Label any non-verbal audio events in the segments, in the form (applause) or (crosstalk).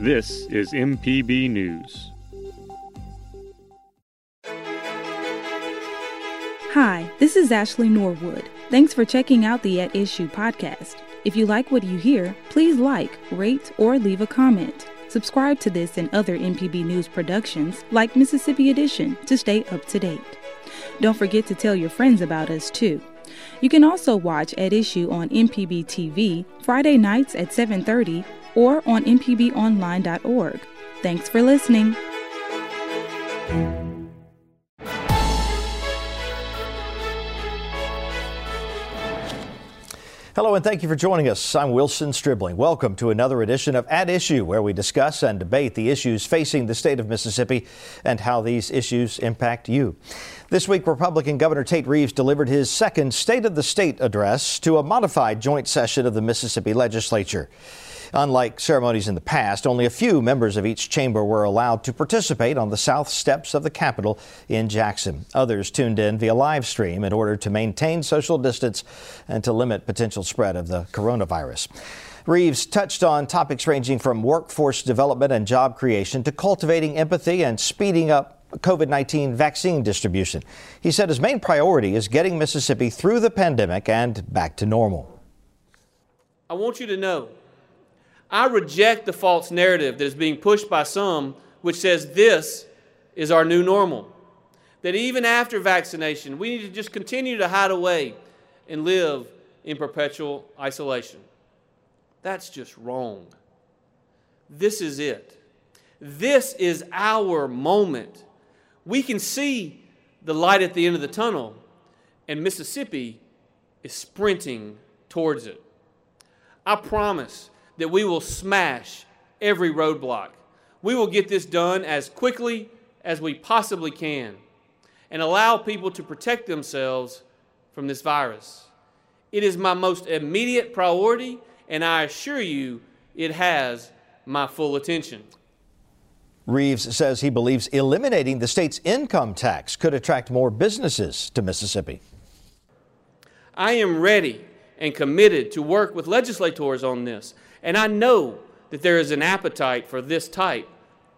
This is MPB News. Hi, this is Ashley Norwood. Thanks for checking out the At Issue podcast. If you like what you hear, please like, rate, or leave a comment. Subscribe to this and other MPB News productions like Mississippi Edition to stay up to date. Don't forget to tell your friends about us too. You can also watch At Issue on MPB TV Friday nights at 7:30 or on mpbonline.org. Thanks for listening. Hello and thank you for joining us. I'm Wilson Stribling. Welcome to another edition of At Issue, where we discuss and debate the issues facing the state of Mississippi and how these issues impact you. This week, Republican Governor Tate Reeves delivered his second State of the State address to a modified joint session of the Mississippi legislature. Unlike ceremonies in the past, only a few members of each chamber were allowed to participate on the south steps of the Capitol in Jackson. Others tuned in via live stream in order to maintain social distance and to limit potential spread of the coronavirus. Reeves touched on topics ranging from workforce development and job creation to cultivating empathy and speeding up COVID 19 vaccine distribution. He said his main priority is getting Mississippi through the pandemic and back to normal. I want you to know I reject the false narrative that is being pushed by some, which says this is our new normal. That even after vaccination, we need to just continue to hide away and live in perpetual isolation. That's just wrong. This is it. This is our moment. We can see the light at the end of the tunnel, and Mississippi is sprinting towards it. I promise that we will smash every roadblock. We will get this done as quickly as we possibly can and allow people to protect themselves from this virus. It is my most immediate priority, and I assure you it has my full attention. Reeves says he believes eliminating the state's income tax could attract more businesses to Mississippi. I am ready and committed to work with legislators on this. And I know that there is an appetite for this type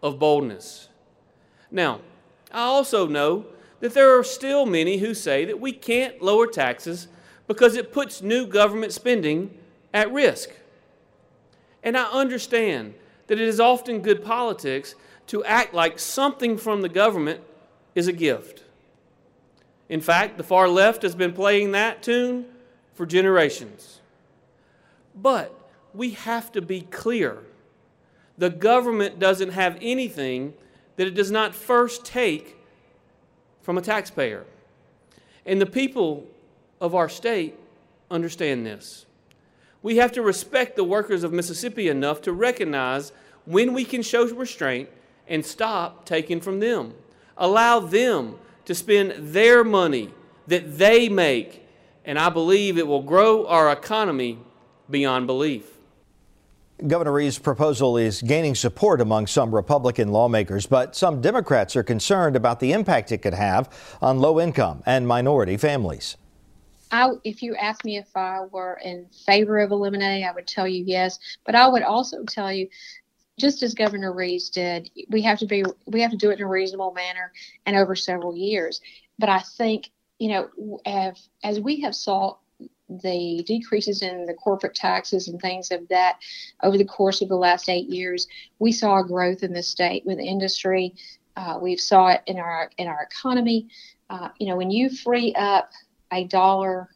of boldness. Now, I also know that there are still many who say that we can't lower taxes because it puts new government spending at risk. And I understand that it is often good politics to act like something from the government is a gift. In fact, the far left has been playing that tune for generations. But we have to be clear. The government doesn't have anything that it does not first take from a taxpayer. And the people of our state understand this. We have to respect the workers of Mississippi enough to recognize when we can show restraint and stop taking from them. Allow them to spend their money that they make, and I believe it will grow our economy beyond belief. Governor Reeves' proposal is gaining support among some Republican lawmakers, but some Democrats are concerned about the impact it could have on low income and minority families. I, if you asked me if I were in favor of eliminating, I would tell you yes. But I would also tell you, just as Governor Reeves did, we have to be we have to do it in a reasonable manner and over several years. But I think you know, as, as we have saw the decreases in the corporate taxes and things of that over the course of the last eight years, we saw growth in the state with industry. Uh, we saw it in our in our economy. Uh, you know, when you free up a dollar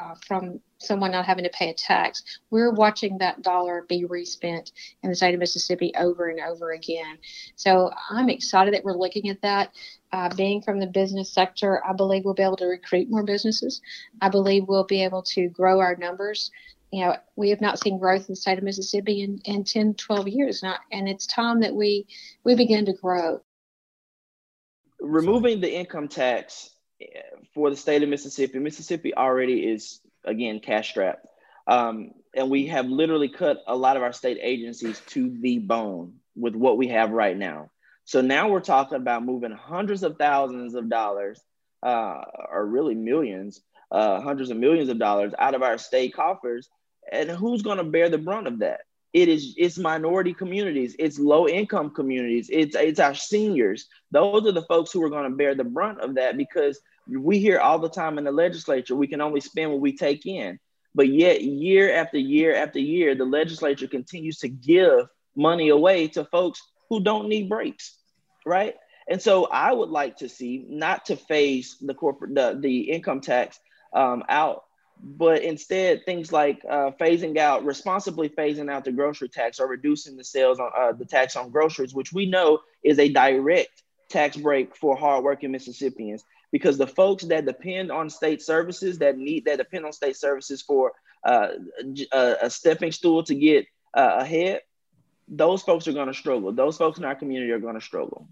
uh, from someone not having to pay a tax, we're watching that dollar be respent in the state of Mississippi over and over again. So I'm excited that we're looking at that. Uh, being from the business sector, I believe we'll be able to recruit more businesses. I believe we'll be able to grow our numbers. You know, we have not seen growth in the state of Mississippi in, in 10, 12 years, now, and it's time that we we begin to grow. Removing the income tax eh, for the state of Mississippi, Mississippi already is again cash strapped, um, and we have literally cut a lot of our state agencies to the bone with what we have right now. So now we're talking about moving hundreds of thousands of dollars, uh, or really millions, uh, hundreds of millions of dollars out of our state coffers. And who's going to bear the brunt of that? it is it's minority communities, it's low income communities, it's it's our seniors. Those are the folks who are going to bear the brunt of that because we hear all the time in the legislature we can only spend what we take in. But yet, year after year after year, the legislature continues to give money away to folks who don't need breaks, right? And so I would like to see not to phase the corporate the, the income tax um, out, but instead things like uh, phasing out responsibly phasing out the grocery tax or reducing the sales on uh, the tax on groceries, which we know is a direct tax break for hardworking Mississippians because the folks that depend on state services that need that depend on state services for uh, a, a, stepping stool to get uh, ahead, those folks are going to struggle. Those folks in our community are going to struggle.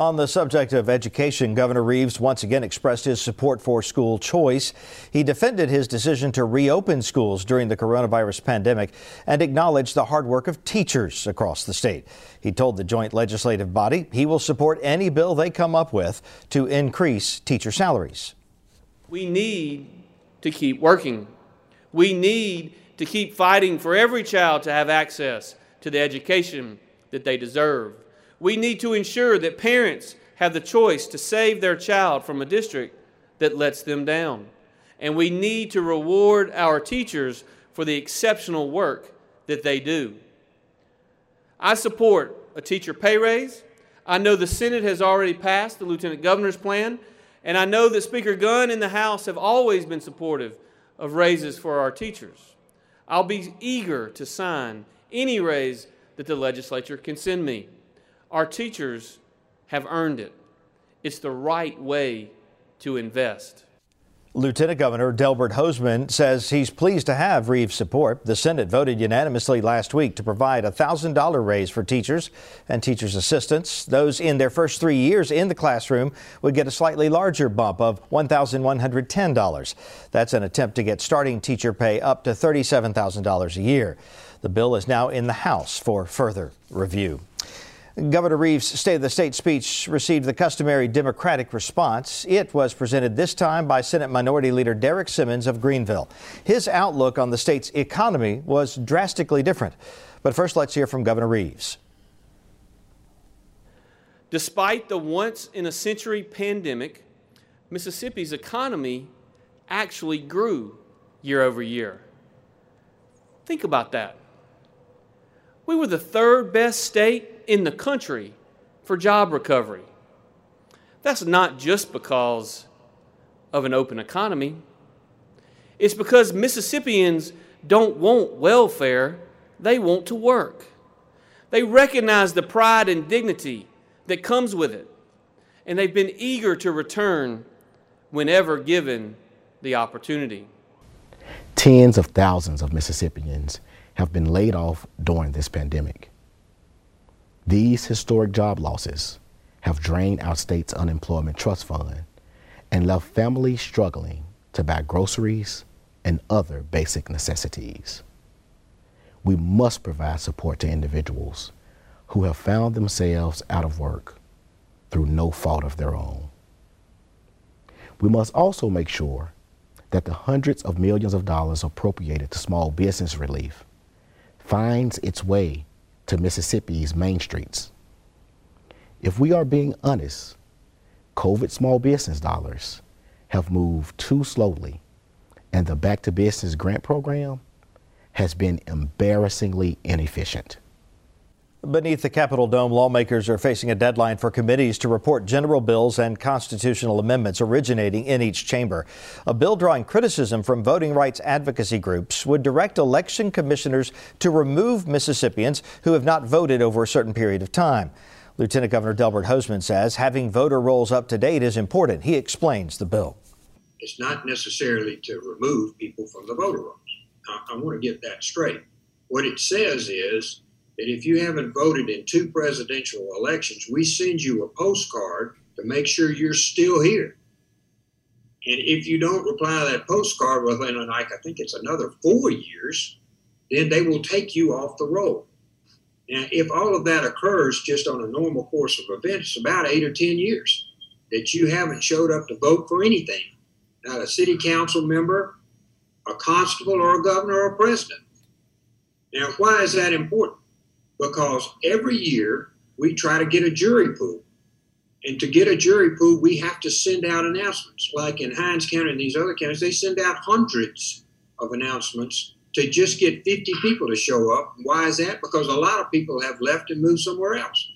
On the subject of education, Governor Reeves once again expressed his support for school choice. He defended his decision to reopen schools during the coronavirus pandemic and acknowledged the hard work of teachers across the state. He told the joint legislative body he will support any bill they come up with to increase teacher salaries. We need to keep working. We need to keep fighting for every child to have access to the education that they deserve. We need to ensure that parents have the choice to save their child from a district that lets them down. And we need to reward our teachers for the exceptional work that they do. I support a teacher pay raise. I know the Senate has already passed the Lieutenant Governor's plan, and I know that Speaker Gunn and the House have always been supportive of raises for our teachers. I'll be eager to sign any raise that the legislature can send me. Our teachers have earned it. It's the right way to invest. Lieutenant Governor Delbert Hosemann says he's pleased to have Reeves' support. The Senate voted unanimously last week to provide a $1,000 raise for teachers and teachers' assistants. Those in their first three years in the classroom would get a slightly larger bump of $1,110. That's an attempt to get starting teacher pay up to $37,000 a year. The bill is now in the House for further review. Governor Reeves' State of the State speech received the customary Democratic response. It was presented this time by Senate Minority Leader Derrick Simmons of Greenville. His outlook on the state's economy was drastically different. But first, let's hear from Governor Reeves. Despite the once in a century pandemic, Mississippi's economy actually grew year over year. Think about that. We were the third best state in the country for job recovery. That's not just because of an open economy. It's because Mississippians don't want welfare, they want to work. They recognize the pride and dignity that comes with it, and they've been eager to return whenever given the opportunity. Tens of thousands of Mississippians have been laid off during this pandemic. These historic job losses have drained our state's unemployment trust fund and left families struggling to buy groceries and other basic necessities. We must provide support to individuals who have found themselves out of work through no fault of their own. We must also make sure that the hundreds of millions of dollars appropriated to small business relief finds its way to Mississippi's main streets. If we are being honest, COVID small business dollars have moved too slowly, and the Back to Business grant program has been embarrassingly inefficient. Beneath the Capitol Dome, lawmakers are facing a deadline for committees to report general bills and constitutional amendments originating in each chamber. A bill drawing criticism from voting rights advocacy groups would direct election commissioners to remove Mississippians who have not voted over a certain period of time. Lieutenant Governor Delbert Hosemann says having voter rolls up to date is important. He explains the bill. It's not necessarily to remove people from the voter rolls. I, I want to get that straight. What it says is that if you haven't voted in two presidential elections, we send you a postcard to make sure you're still here. And if you don't reply to that postcard within, like, I think it's another four years, then they will take you off the roll. Now, if all of that occurs just on a normal course of events, it's about eight or 10 years that you haven't showed up to vote for anything. Not a city council member, a constable, or a governor or a president. Now, why is that important? Because every year we try to get a jury pool. And to get a jury pool, we have to send out announcements. Like in Hinds County and these other counties, they send out hundreds of announcements to just get 50 people to show up. Why is that? Because a lot of people have left and moved somewhere else.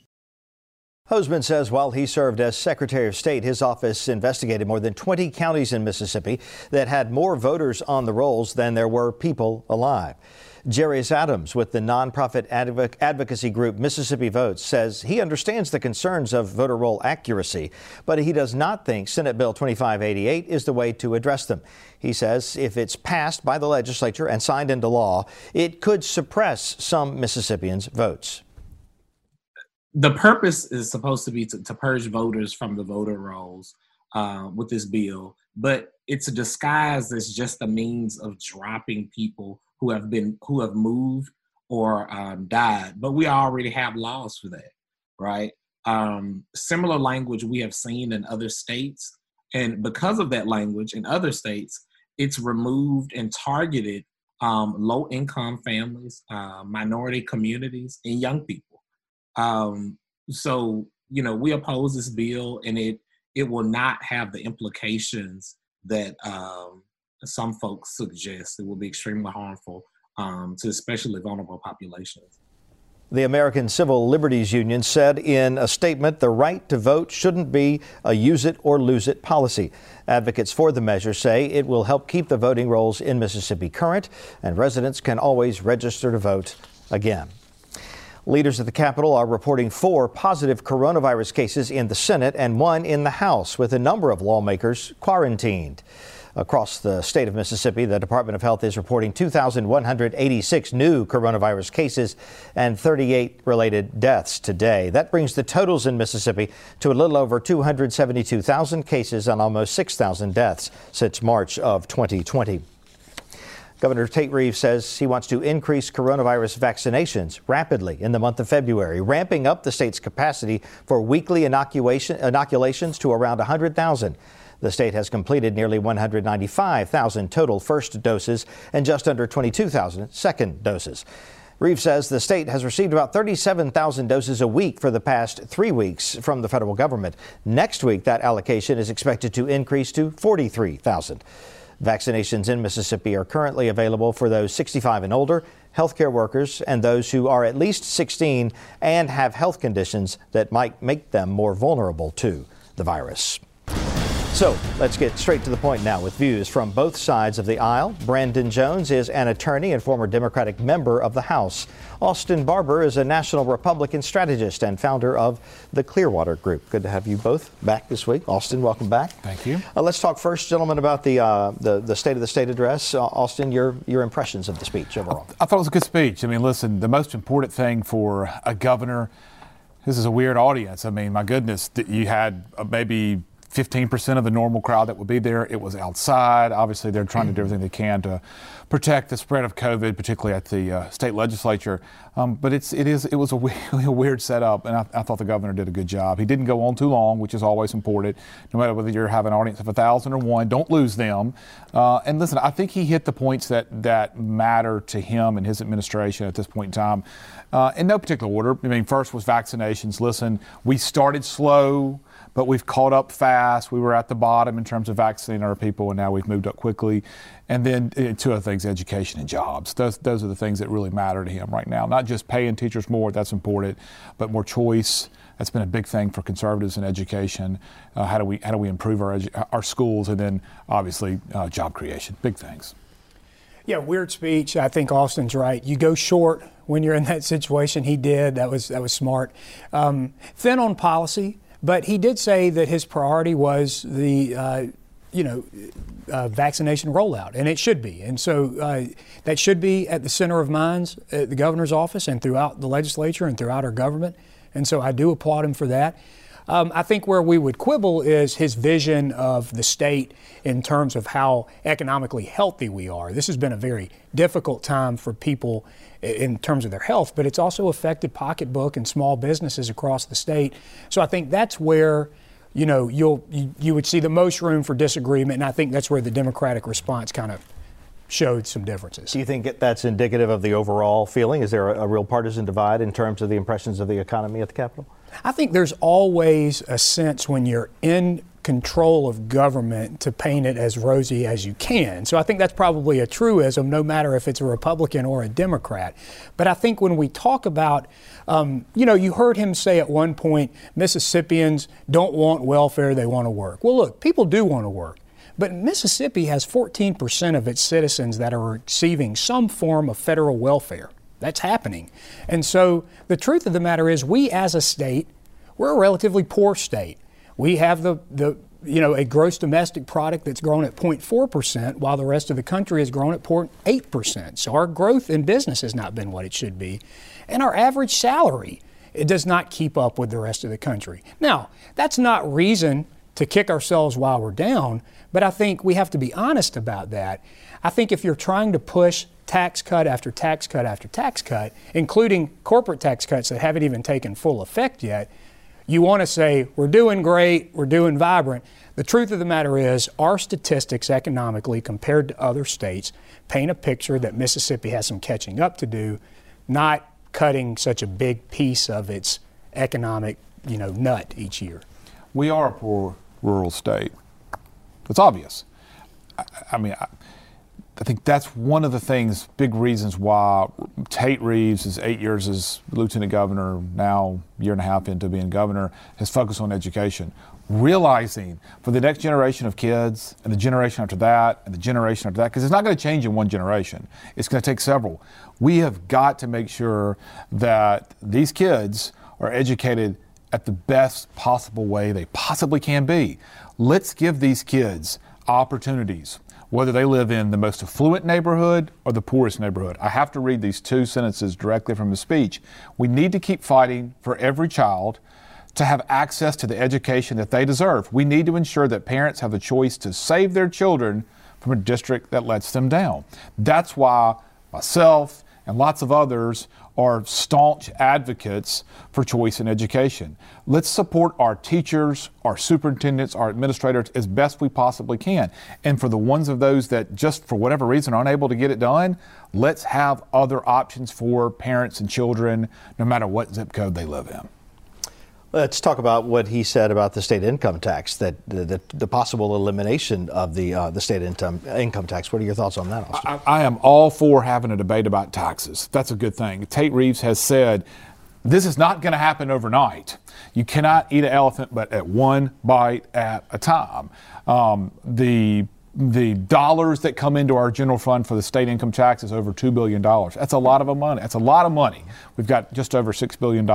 Hosemann says while he served as Secretary of State, his office investigated more than 20 counties in Mississippi that had more voters on the rolls than there were people alive. Jarius Adams with the nonprofit advocacy group Mississippi Votes says he understands the concerns of voter roll accuracy, but he does not think Senate Bill 2588 is the way to address them. He says if it's passed by the legislature and signed into law, it could suppress some Mississippians' votes the purpose is supposed to be to, to purge voters from the voter rolls uh, with this bill, but it's a disguise that's just a means of dropping people who have been who have moved or um, died. But we already have laws for that, right? Um, similar language we have seen in other states, and because of that language in other states, it's removed and targeted um, low income families, uh, minority communities, and young people. Um, so you know, we oppose this bill, and it it will not have the implications that um, some folks suggest. It will be extremely harmful um, to especially vulnerable populations. The American Civil Liberties Union said in a statement the right to vote shouldn't be a use it or lose it policy. Advocates for the measure say it will help keep the voting rolls in Mississippi current, and residents can always register to vote again. Leaders at the Capitol are reporting four positive coronavirus cases in the Senate and one in the House, with a number of lawmakers quarantined. Across the state of Mississippi, the Department of Health is reporting 2,186 new coronavirus cases and 38 related deaths today. That brings the totals in Mississippi to a little over 272,000 cases and almost 6,000 deaths since March of 2020. Governor Tate Reeves says he wants to increase coronavirus vaccinations rapidly in the month of February, ramping up the state's capacity for weekly inoculation, inoculations to around 100,000. The state has completed nearly 195,000 total first doses and just under 22,000 second doses. Reeves says the state has received about 37,000 doses a week for the past three weeks from the federal government. Next week, that allocation is expected to increase to 43,000. Vaccinations in Mississippi are currently available for those 65 and older, healthcare workers, and those who are at least 16 and have health conditions that might make them more vulnerable to the virus. So let's get straight to the point now with views from both sides of the aisle. Brandon Jones is an attorney and former Democratic member of the House. Austin Barbour is a national Republican strategist and founder of the Clearwater Group. Good to have you both back this week. Austin, welcome back. Thank you. Uh, let's talk first, gentlemen, about the, uh, the, the State of the State address. Uh, Austin, your your impressions of the speech overall. I, I thought it was a good speech. I mean, listen, the most important thing for a governor. This is a weird audience. I mean, my goodness, you had uh, maybe 15% of the normal crowd that would be there. It was outside. Obviously, they're trying to do everything they can to protect the spread of COVID, particularly at the uh, state legislature. Um, but it's it is it was a, (laughs) a weird setup, and I, I, thought the governor did a good job. He didn't go on too long, which is always important. No matter whether you have an audience of a thousand or one, don't lose them. Uh, and listen, I think he hit the points that that matter to him and his administration at this point in time, uh, in no particular order. I mean, first was vaccinations. Listen, we started slow but we've caught up fast. We were at the bottom in terms of vaccinating our people, and now we've moved up quickly. And then uh, two other things: education and jobs. Those those are the things that really matter to him right now. Not just paying teachers more, that's important, but more choice. That's been a big thing for conservatives in education. Uh, how do we how do we improve our edu- our schools, and then obviously uh, job creation. Big things. Yeah, weird speech. I think Austin's right. You go short when you're in that situation. He did. That was that was smart. Um, thin on policy. But he did say that his priority was the, uh, you know, uh, vaccination rollout, and it should be. And so uh, that should be at the center of minds at the governor's office and throughout the legislature and throughout our government. And so I do applaud him for that. Um, I think where we would quibble is his vision of the state in terms of how economically healthy we are. This has been a very difficult time for people in terms of their health, but it's also affected pocketbook and small businesses across the state. So I think that's where you know you'll you, you would see the most room for disagreement, and I think that's where the Democratic response kind of showed some differences. Do you think that's indicative of the overall feeling? Is there a, a real partisan divide in terms of the impressions of the economy at the Capitol? I think there's always a sense when you're in control of government to paint it as rosy as you can. So I think that's probably a truism, no matter if it's a Republican or a Democrat. But I think when we talk about, um, you know, you heard him say at one point, Mississippians don't want welfare, they want to work. Well, look, people do want to work. But Mississippi has 14% of its citizens that are receiving some form of federal welfare. That's happening. And so the truth of the matter is, we as a state, we're a relatively poor state. We have the, the you know, a gross domestic product that's grown at 0.4%, while the rest of the country has grown at 0.8%. So our growth in business has not been what it should be. And our average salary, it does not keep up with the rest of the country. Now, that's not reason to kick ourselves while we're down, but I think we have to be honest about that. I think if you're trying to push tax cut after tax cut after tax cut, including corporate tax cuts that haven't even taken full effect yet, you want to say, we're doing great, we're doing vibrant. The truth of the matter is, our statistics economically compared to other states paint a picture that Mississippi has some catching up to do, not cutting such a big piece of its economic you know, nut each year. We are a poor rural state. It's obvious. I, I mean, I, I think that's one of the things, big reasons why Tate Reeves is eight years as lieutenant governor, now year and a half into being governor, has focused on education. Realizing for the next generation of kids and the generation after that and the generation after that, because it's not going to change in one generation, it's going to take several. We have got to make sure that these kids are educated at the best possible way they possibly can be. Let's give these kids opportunities whether they live in the most affluent neighborhood or the poorest neighborhood. I have to read these two sentences directly from his speech. We need to keep fighting for every child to have access to the education that they deserve. We need to ensure that parents have the choice to save their children from a district that lets them down. That's why myself and lots of others are staunch advocates for choice in education. Let's support our teachers, our superintendents, our administrators as best we possibly can. And for the ones of those that just for whatever reason aren't able to get it done, let's have other options for parents and children no matter what zip code they live in. Let's talk about what he said about the state income tax, that the, the, the possible elimination of the uh, the state income income tax. What are your thoughts on that? I, I, am all for having a debate about taxes. That's a good thing. Tate Reeves has said this is not going to happen overnight. You cannot eat an elephant, but at one bite at a time. Um, the the dollars that come into our general fund for the state income tax is over $2 billion. That's a lot of money. That's a lot of money. We've got just over $6 billion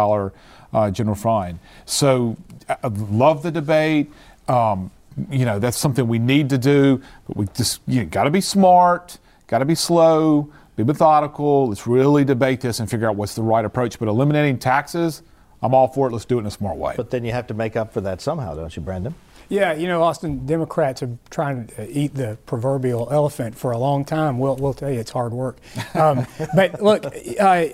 uh, general fund. So I uh, love the debate. Um, you know, that's something we need to do, but we just, you know, got to be smart, got to be slow, be methodical. Let's really debate this and figure out what's the right approach. But eliminating taxes, I'm all for it. Let's do it in a smart way. But then you have to make up for that somehow, don't you, Brandon? Yeah, you know, Austin, Democrats are trying to eat the proverbial elephant for a long time. We'll, we'll tell you it's hard work. Um, (laughs) but look, uh,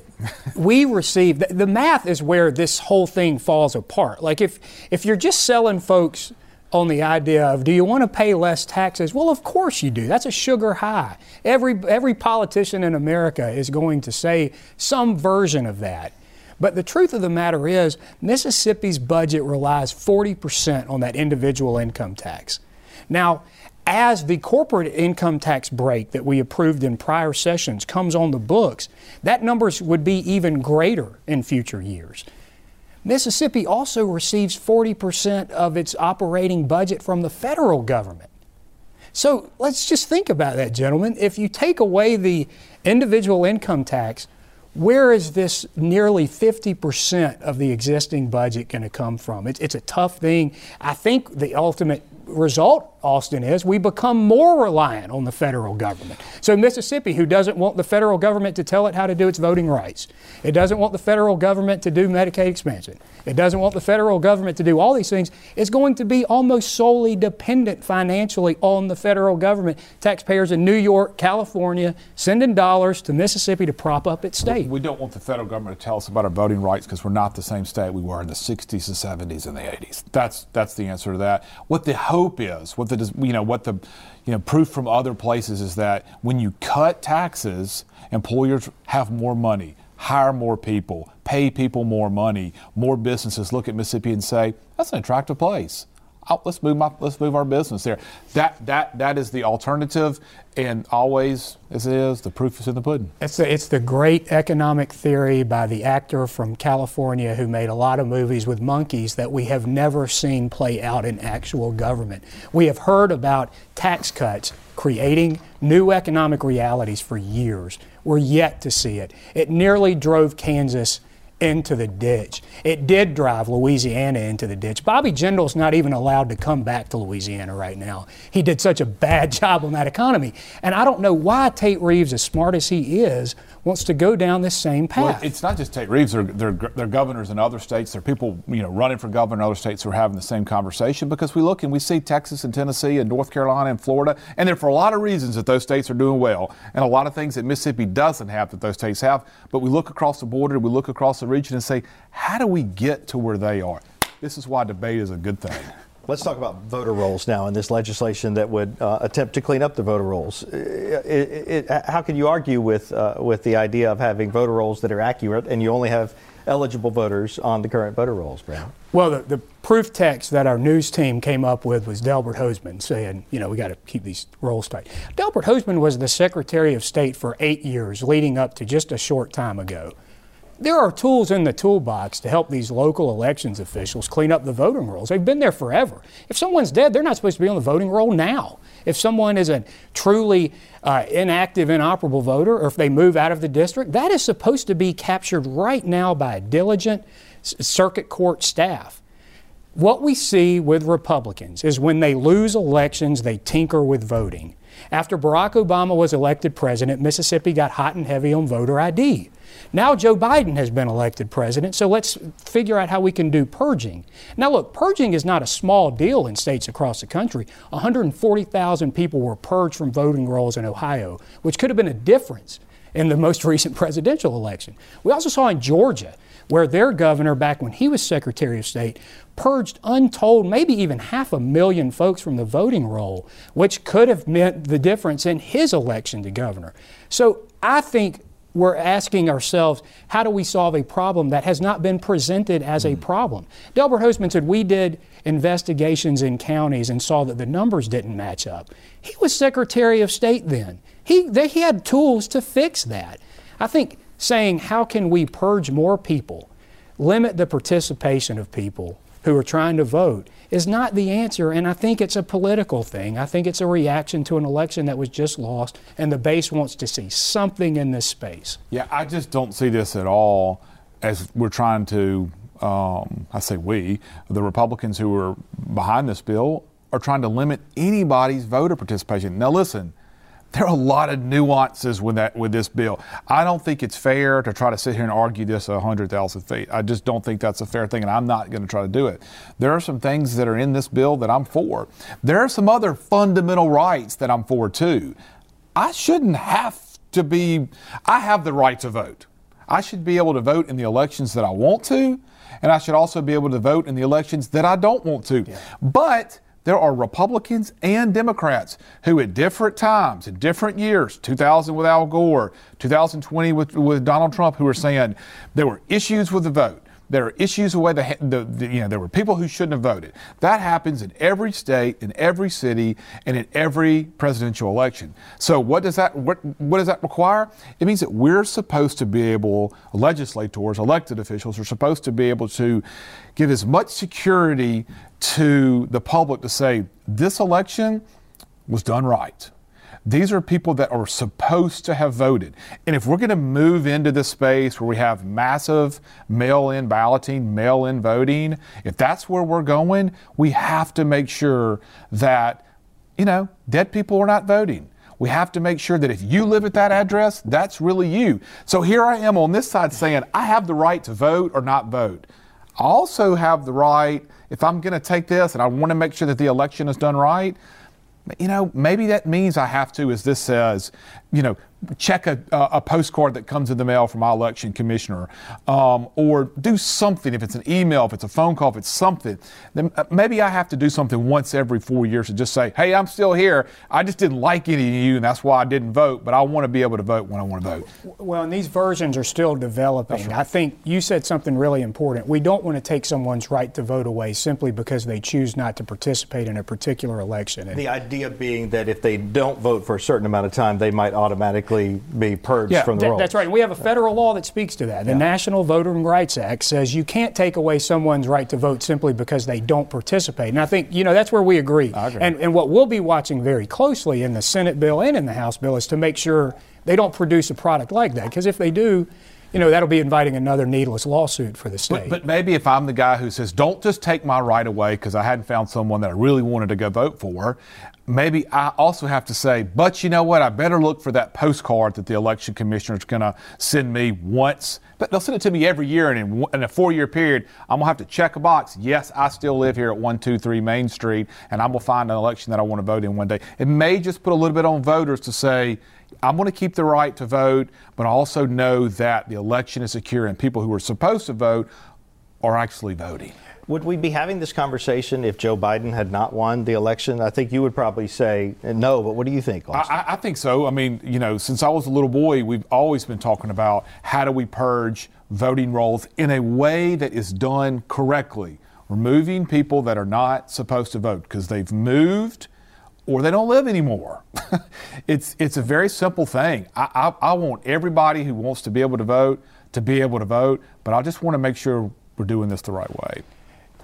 we receive the, the math is where this whole thing falls apart. Like if if you're just selling folks on the idea of do you want to pay less taxes? Well, of course you do. That's a sugar high. Every every politician in America is going to say some version of that. But the truth of the matter is, Mississippi's budget relies 40% on that individual income tax. Now, as the corporate income tax break that we approved in prior sessions comes on the books, that numbers would be even greater in future years. Mississippi also receives 40% of its operating budget from the federal government. So let's just think about that, gentlemen. If you take away the individual income tax, where is this nearly 50% of the existing budget going to come from? It's, it's a tough thing. I think the ultimate result, Austin, is we become more reliant on the federal government. So, Mississippi, who doesn't want the federal government to tell it how to do its voting rights, it doesn't want the federal government to do Medicaid expansion, it doesn't want the federal government to do all these things, is going to be almost solely dependent financially on the federal government. Taxpayers in New York, California, sending dollars to Mississippi to prop up its state. We don't want the federal government to tell us about our voting rights because we're not the same state we were in the 60s, the 70s, and the 80s. That's, that's the answer to that. What the hope is, what the you know what the you know proof from other places is that when you cut taxes, employers have more money, hire more people, pay people more money, more businesses look at Mississippi and say that's an attractive place oh, let's move my, let's move our business there. That that that is the alternative, and always as it is, the proof is in the pudding. It's it's the great economic theory by the actor from California who made a lot of movies with monkeys that we have never seen play out in actual government. We have heard about tax cuts creating new economic realities for years. We're yet to see it. It nearly drove Kansas into the ditch. It did drive Louisiana into the ditch. Bobby Jindal's not even allowed to come back to Louisiana right now. He did such a bad (laughs) job on that economy. And I don't know why Tate Reeves, as smart as he is, wants to go down this same path. Well, it's not just Tate Reeves. There, there, there are governors in other states. There are people, you know, running for governor in other states who are having the same conversation because we look and we see Texas and Tennessee and North Carolina and Florida, and there for a lot of reasons that those states are doing well, and a lot of things that Mississippi doesn't have that those states have. But we look across the border, we look across the region, and say, how do we get to where they are? This is why debate is a good thing. Let's talk about voter rolls now and this legislation that would uh, attempt to clean up the voter rolls. How can you argue with, uh, with the idea of having voter rolls that are accurate and you only have eligible voters on the current voter rolls, Brown? Well, the, the proof text that our news team came up with was Delbert Hosemann saying, you know, we got to keep these rolls tight. Delbert Hosemann was the Secretary of State for eight years leading up to just a short time ago. There are tools in the toolbox to help these local elections officials clean up the voting rolls. They've been there forever. If someone's dead, they're not supposed to be on the voting roll now. If someone is a truly uh, inactive, inoperable voter, or if they move out of the district, that is supposed to be captured right now by diligent circuit court staff. What we see with Republicans is when they lose elections, they tinker with voting. After Barack Obama was elected president, Mississippi got hot and heavy on voter ID. Now Joe Biden has been elected president, so let's figure out how we can do purging. Now, look, purging is not a small deal in states across the country. 140,000 people were purged from voting rolls in Ohio, which could have been a difference in the most (laughs) recent presidential election. We also saw in Georgia, where their governor, back when he was Secretary of State, purged untold, maybe even half a million folks from the voting roll, which could have meant the difference in his election to governor. So I think we're asking ourselves, how do we solve a problem that has not been presented as a mm-hmm. problem? Delbert Hosemann said, we did investigations in counties and saw that the numbers didn't match up. He was Secretary of State then. He, they, he had tools to fix that. I think saying, how can we purge more people, limit the participation of people who are trying to vote, is not the answer. And I think it's a political thing. I think it's a reaction to an election that was just lost, and the base wants to see something in this space. Yeah, I just don't see this at all as we're trying to. Um, I say we, the Republicans who are behind this bill, are trying to limit anybody's voter participation. Now, listen there are a lot of nuances with that with this bill. I don't think it's fair to try to sit here and argue this a hundred thousand feet. I just don't think that's a fair thing, and I'm not going to try to do it. There are some things that are in this bill that I'm for. There are some other fundamental rights that I'm for too. I shouldn't have to be. I have the right to vote. I should be able to vote in the elections that I want to, and I should also be able to vote in the elections that I don't want to. Yeah. But there are Republicans and Democrats who, at different times, in different years, 2000 with Al Gore, 2020 with, with Donald Trump, who are saying there were issues with the vote. There are issues with the, the, the, you know, there were people who shouldn't have voted. That happens in every state, in every city, and in every presidential election. So what does that, what, what does that require? It means that we're supposed to be able, legislators, elected officials are supposed to be able to give as much security to the public to say, this election was done right. These are people that are supposed to have voted. And if we're going to move into this space where we have massive mail in balloting, mail in voting, if that's where we're going, we have to make sure that, you know, dead people are not voting. We have to make sure that if you live at that address, that's really you. So here I am on this side saying, I have the right to vote or not vote. I also have the right, if I'm going to take this and I want to make sure that the election is done right, you know, maybe that means I have to, as this says, you know, check a, a, postcard that comes in the mail from my election commissioner, um, or do something. If it's an email, if it's a phone call, if it's something, then uh, maybe I have to do something once every four years to just say, "Hey, I'm still here. I just didn't like any of you, and that's why I didn't vote. But I want to be able to vote when I want to vote." Well, and these versions are still developing. Right. I think you said something really important. We don't want to take someone's right to vote away simply because they choose not to participate in a particular election. And the idea being that if they don't vote for a certain amount of time, they might automatically be purged yeah, from the roll. That's right. And we have a federal law that speaks to that. The yeah. National Voting Rights Act says you can't take away someone's right to vote simply because they don't participate. And I think, you know, that's where we agree. agree. And, and what we'll be watching very closely in the Senate bill and in the House bill is to make sure they don't produce a product like that. Because if they do, you know, that'll be inviting another needless lawsuit for the state. But, but maybe if I'm the guy who says, don't just take my right away because I hadn't found someone that I really wanted to go vote for, maybe I also have to say, but you know what? I better look for that postcard that the election commissioner is going to send me once. But they'll send it to me every year, and in, in a four year period, I'm going to have to check a box. Yes, I still live here at 123 Main Street, and I'm going to find an election that I want to vote in one day. It may just put a little bit on voters to say, I'm going to keep the right to vote, but I also know that the election is secure and people who are supposed to vote are actually voting. Would we be having this conversation if Joe Biden had not won the election? I think you would probably say no, but what do you think? I, I, think so. I mean, you know, since I was a little boy, we've always been talking about how do we purge voting rolls in a way that is done correctly, removing people that are not supposed to vote because they've moved or they don't live anymore. (laughs) it's, it's a very simple thing. I, I, I, want everybody who wants to be able to vote to be able to vote, but I just want to make sure we're doing this the right way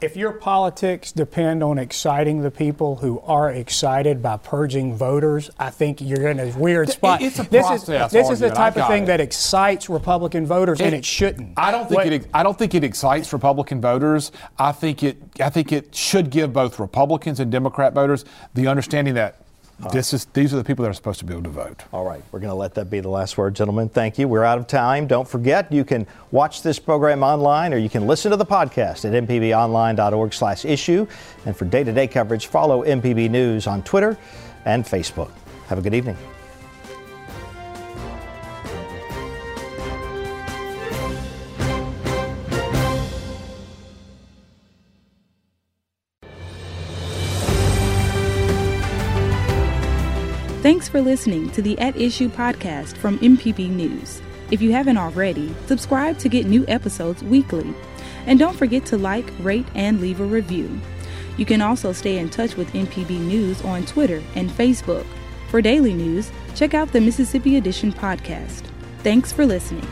if your politics depend on exciting the people who are excited by purging voters, I think you're in a weird spot. It's a this process. Is, this is the type of thing it. that excites Republican voters, it, and it shouldn't. I don't think what, it. I don't think it excites Republican voters. I think it. I think it should give both Republicans and Democrat voters the understanding that this is these are the people that are supposed to be able to vote. All right, we're going to let that be the last word, gentlemen. Thank you. We're out of time. Don't forget, you can watch this program online, or you can listen to the podcast at mpbonline.org/issue. And for day-to-day coverage, follow MPB News on Twitter and Facebook. Have a good evening. For listening to the At Issue podcast from MPB News. If you haven't already, subscribe to get new episodes weekly. And don't forget to like, rate, and leave a review. You can also stay in touch with MPB News on Twitter and Facebook. For daily news, check out the Mississippi Edition podcast. Thanks for listening.